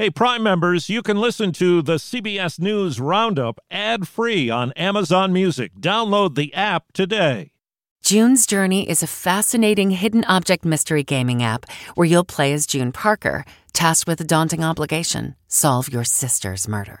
Hey, Prime members, you can listen to the CBS News Roundup ad free on Amazon Music. Download the app today. June's Journey is a fascinating hidden object mystery gaming app where you'll play as June Parker, tasked with a daunting obligation solve your sister's murder.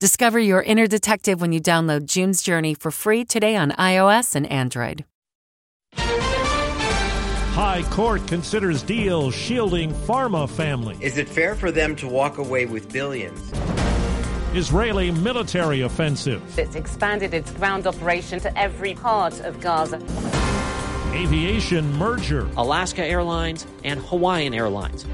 Discover your inner detective when you download June's Journey for free today on iOS and Android. High Court considers deal shielding pharma family. Is it fair for them to walk away with billions? Israeli military offensive. It's expanded its ground operation to every part of Gaza. Aviation merger. Alaska Airlines and Hawaiian Airlines.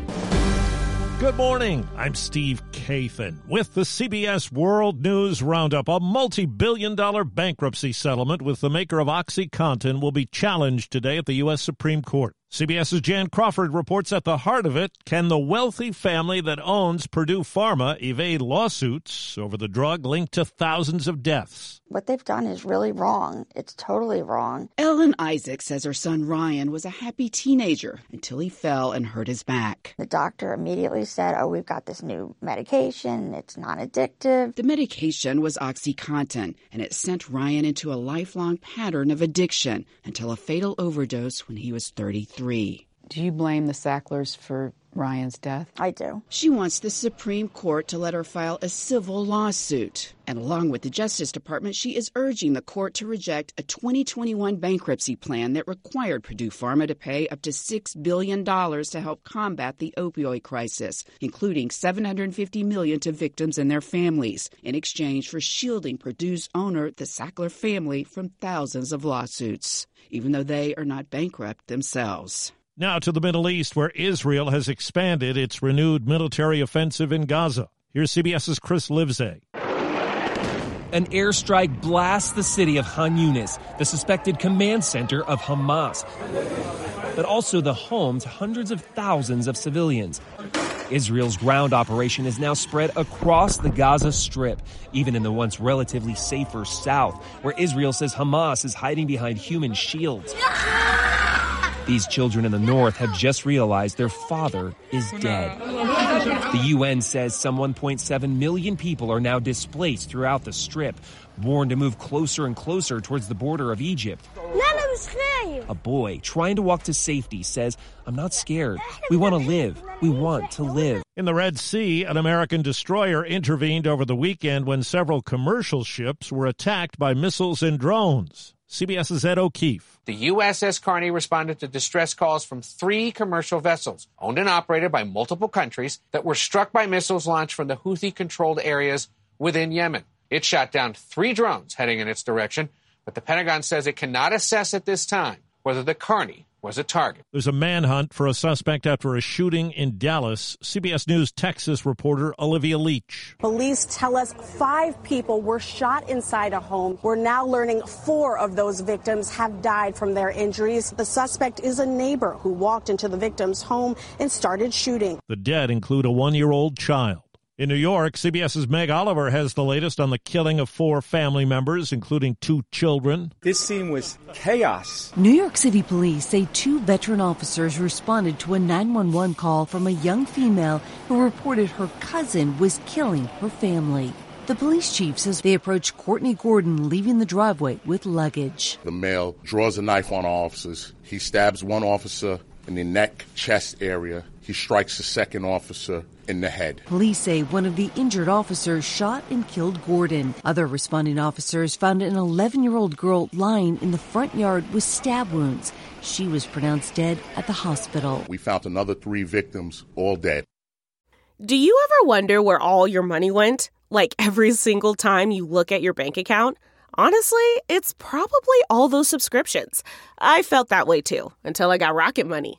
Good morning. I'm Steve Kathan with the CBS World News Roundup. A multi billion dollar bankruptcy settlement with the maker of OxyContin will be challenged today at the U.S. Supreme Court. CBS's Jan Crawford reports at the heart of it can the wealthy family that owns Purdue Pharma evade lawsuits over the drug linked to thousands of deaths? What they've done is really wrong. It's totally wrong. Ellen Isaac says her son Ryan was a happy teenager until he fell and hurt his back. The doctor immediately said, Oh, we've got this new medication. It's non addictive. The medication was OxyContin, and it sent Ryan into a lifelong pattern of addiction until a fatal overdose when he was 33 three. Do you blame the Sacklers for Ryan's death? I do. She wants the Supreme Court to let her file a civil lawsuit. And along with the Justice Department, she is urging the court to reject a 2021 bankruptcy plan that required Purdue Pharma to pay up to $6 billion to help combat the opioid crisis, including 750 million to victims and their families, in exchange for shielding Purdue's owner, the Sackler family, from thousands of lawsuits even though they are not bankrupt themselves. Now to the Middle East, where Israel has expanded its renewed military offensive in Gaza. Here's CBS's Chris Livesay. An airstrike blasts the city of Han Yunis, the suspected command center of Hamas, but also the home to hundreds of thousands of civilians. Israel's ground operation is now spread across the Gaza Strip, even in the once relatively safer south, where Israel says Hamas is hiding behind human shields. These children in the north have just realized their father is dead. The UN says some 1.7 million people are now displaced throughout the strip, warned to move closer and closer towards the border of Egypt. A boy trying to walk to safety says, I'm not scared. We want to live. We want to live. In the Red Sea, an American destroyer intervened over the weekend when several commercial ships were attacked by missiles and drones. CBS's Ed O'Keefe. The USS Carney responded to distress calls from three commercial vessels owned and operated by multiple countries that were struck by missiles launched from the Houthi controlled areas within Yemen. It shot down three drones heading in its direction, but the Pentagon says it cannot assess at this time whether the Carney was a target. There's a manhunt for a suspect after a shooting in Dallas. CBS News Texas reporter Olivia Leach. Police tell us five people were shot inside a home. We're now learning four of those victims have died from their injuries. The suspect is a neighbor who walked into the victim's home and started shooting. The dead include a one year old child. In New York, CBS's Meg Oliver has the latest on the killing of four family members, including two children. This scene was chaos. New York City police say two veteran officers responded to a 911 call from a young female who reported her cousin was killing her family. The police chief says they approached Courtney Gordon leaving the driveway with luggage. The male draws a knife on officers. He stabs one officer in the neck, chest area. He strikes the second officer in the head. Police say one of the injured officers shot and killed Gordon. Other responding officers found an 11 year old girl lying in the front yard with stab wounds. She was pronounced dead at the hospital. We found another three victims, all dead. Do you ever wonder where all your money went? Like every single time you look at your bank account? Honestly, it's probably all those subscriptions. I felt that way too until I got Rocket Money.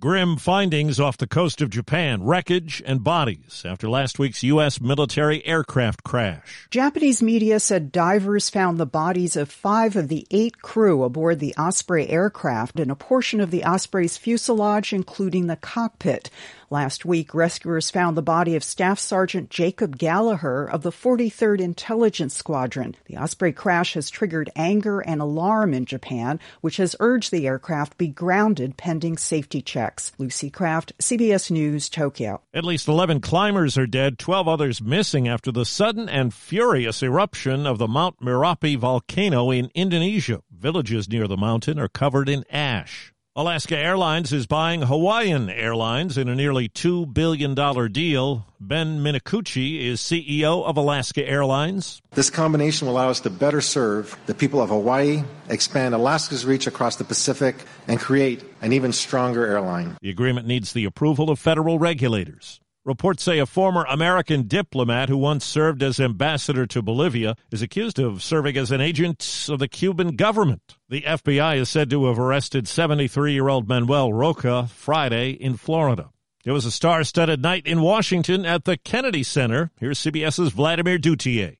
Grim findings off the coast of Japan, wreckage and bodies after last week's U.S. military aircraft crash. Japanese media said divers found the bodies of five of the eight crew aboard the Osprey aircraft and a portion of the Osprey's fuselage, including the cockpit. Last week, rescuers found the body of Staff Sergeant Jacob Gallagher of the 43rd Intelligence Squadron. The Osprey crash has triggered anger and alarm in Japan, which has urged the aircraft be grounded pending safety checks. Lucy Kraft, CBS News, Tokyo. At least 11 climbers are dead, 12 others missing after the sudden and furious eruption of the Mount Merapi volcano in Indonesia. Villages near the mountain are covered in ash. Alaska Airlines is buying Hawaiian Airlines in a nearly $2 billion deal. Ben Minicucci is CEO of Alaska Airlines. This combination will allow us to better serve the people of Hawaii, expand Alaska's reach across the Pacific, and create an even stronger airline. The agreement needs the approval of federal regulators. Reports say a former American diplomat who once served as ambassador to Bolivia is accused of serving as an agent of the Cuban government. The FBI is said to have arrested 73 year old Manuel Rocha Friday in Florida. It was a star studded night in Washington at the Kennedy Center. Here's CBS's Vladimir Duthiers.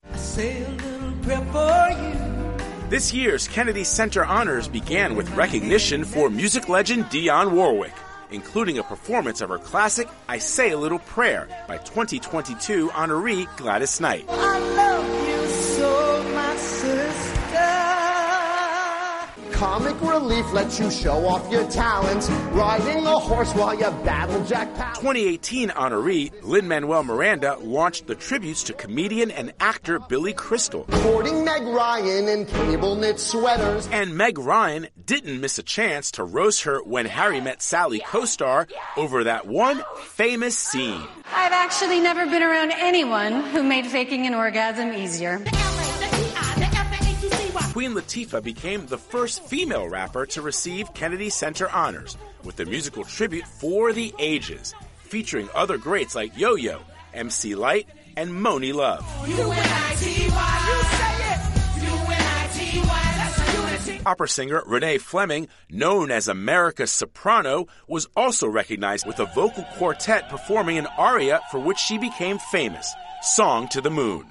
This year's Kennedy Center honors began with recognition for music legend Dionne Warwick including a performance of her classic I Say a Little Prayer by 2022 honoree Gladys Knight. Comic relief lets you show off your talents, riding a horse while you battle Jack Palance. 2018 honoree Lin Manuel Miranda launched the tributes to comedian and actor Billy Crystal. Courting Meg Ryan in cable knit sweaters. And Meg Ryan didn't miss a chance to roast her when Harry met Sally co-star over that one famous scene. I've actually never been around anyone who made faking an orgasm easier. Queen Latifah became the first female rapper to receive Kennedy Center honors with a musical tribute for the ages, featuring other greats like Yo Yo, MC Lyte, and Monie Love. Opera singer Renee Fleming, known as America's soprano, was also recognized with a vocal quartet performing an aria for which she became famous, Song to the Moon.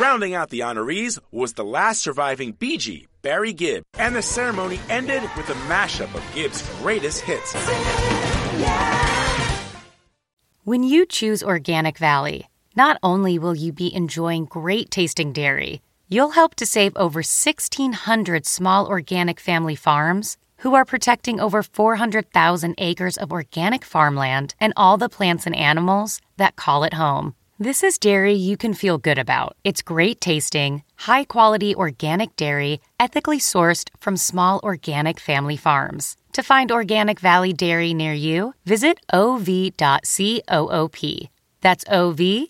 Rounding out the honorees was the last surviving Bee Gee, Barry Gibb, and the ceremony ended with a mashup of Gibb's greatest hits. When you choose Organic Valley, not only will you be enjoying great tasting dairy, you'll help to save over 1,600 small organic family farms who are protecting over 400,000 acres of organic farmland and all the plants and animals that call it home. This is dairy you can feel good about. It's great tasting, high quality organic dairy, ethically sourced from small organic family farms. To find Organic Valley Dairy near you, visit ov.coop. That's ov.coop.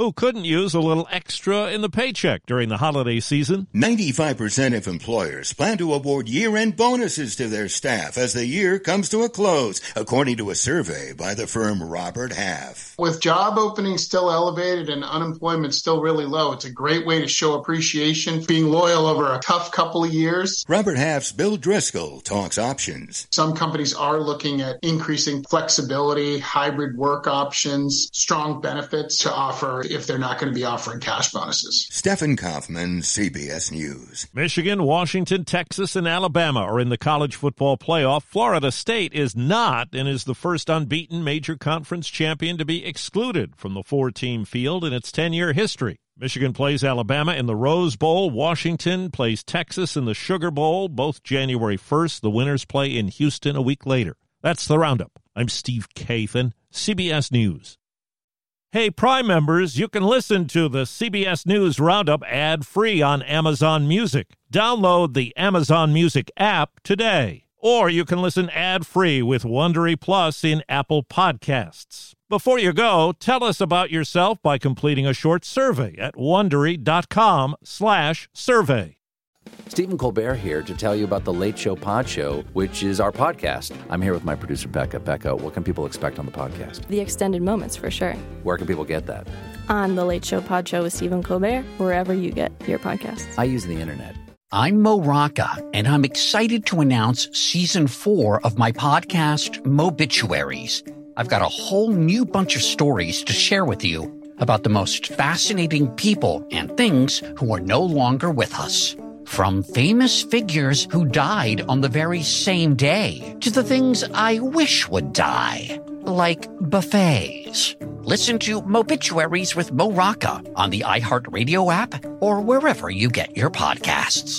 Who couldn't use a little extra in the paycheck during the holiday season? 95% of employers plan to award year-end bonuses to their staff as the year comes to a close, according to a survey by the firm Robert Half. With job openings still elevated and unemployment still really low, it's a great way to show appreciation, being loyal over a tough couple of years. Robert Half's Bill Driscoll talks options. Some companies are looking at increasing flexibility, hybrid work options, strong benefits to offer if they're not going to be offering cash bonuses. Stephen Kaufman, CBS News. Michigan, Washington, Texas, and Alabama are in the college football playoff. Florida State is not and is the first unbeaten major conference champion to be excluded from the four team field in its 10 year history. Michigan plays Alabama in the Rose Bowl. Washington plays Texas in the Sugar Bowl, both January 1st. The winners play in Houston a week later. That's the roundup. I'm Steve Kathan, CBS News. Hey, Prime members, you can listen to the CBS News Roundup ad free on Amazon Music. Download the Amazon Music app today. Or you can listen ad free with Wondery Plus in Apple Podcasts. Before you go, tell us about yourself by completing a short survey at wondery.com/survey. Stephen Colbert here to tell you about the Late Show Pod Show, which is our podcast. I'm here with my producer Becca. Becca, what can people expect on the podcast? The extended moments for sure. Where can people get that? On the Late Show Pod Show with Stephen Colbert, wherever you get your podcasts. I use the internet. I'm Mo Rocca, and I'm excited to announce season four of my podcast, Mobituaries. I've got a whole new bunch of stories to share with you about the most fascinating people and things who are no longer with us. From famous figures who died on the very same day to the things I wish would die, like buffets. Listen to Mobituaries with Mo on the iHeartRadio app or wherever you get your podcasts.